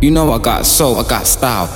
You know I got soul, I got style.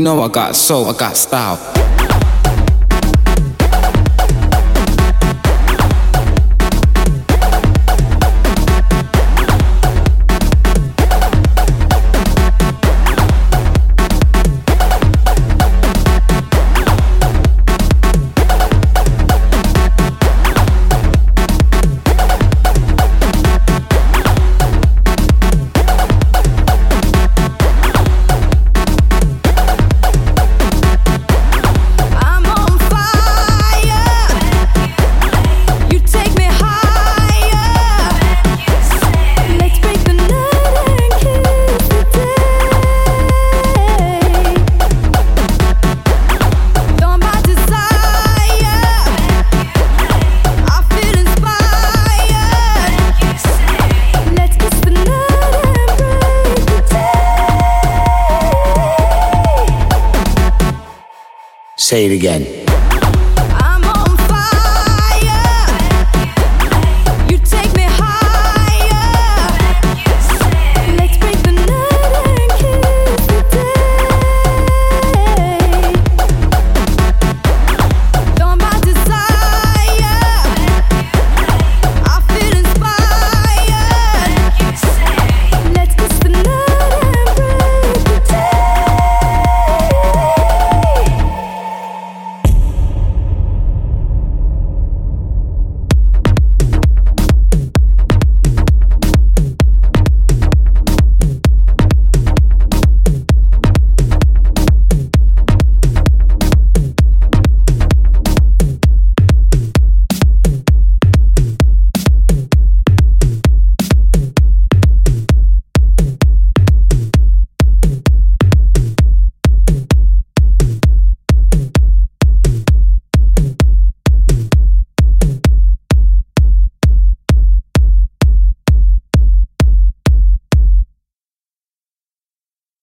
Know I got soul, I got style. Say it again.